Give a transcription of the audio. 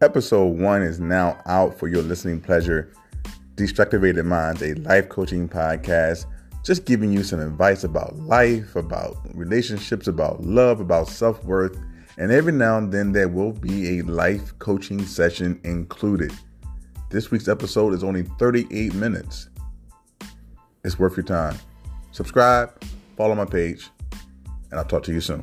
Episode one is now out for your listening pleasure. Destructivated Minds, a life coaching podcast, just giving you some advice about life, about relationships, about love, about self worth, and every now and then there will be a life coaching session included. This week's episode is only 38 minutes. It's worth your time. Subscribe, follow my page, and I'll talk to you soon.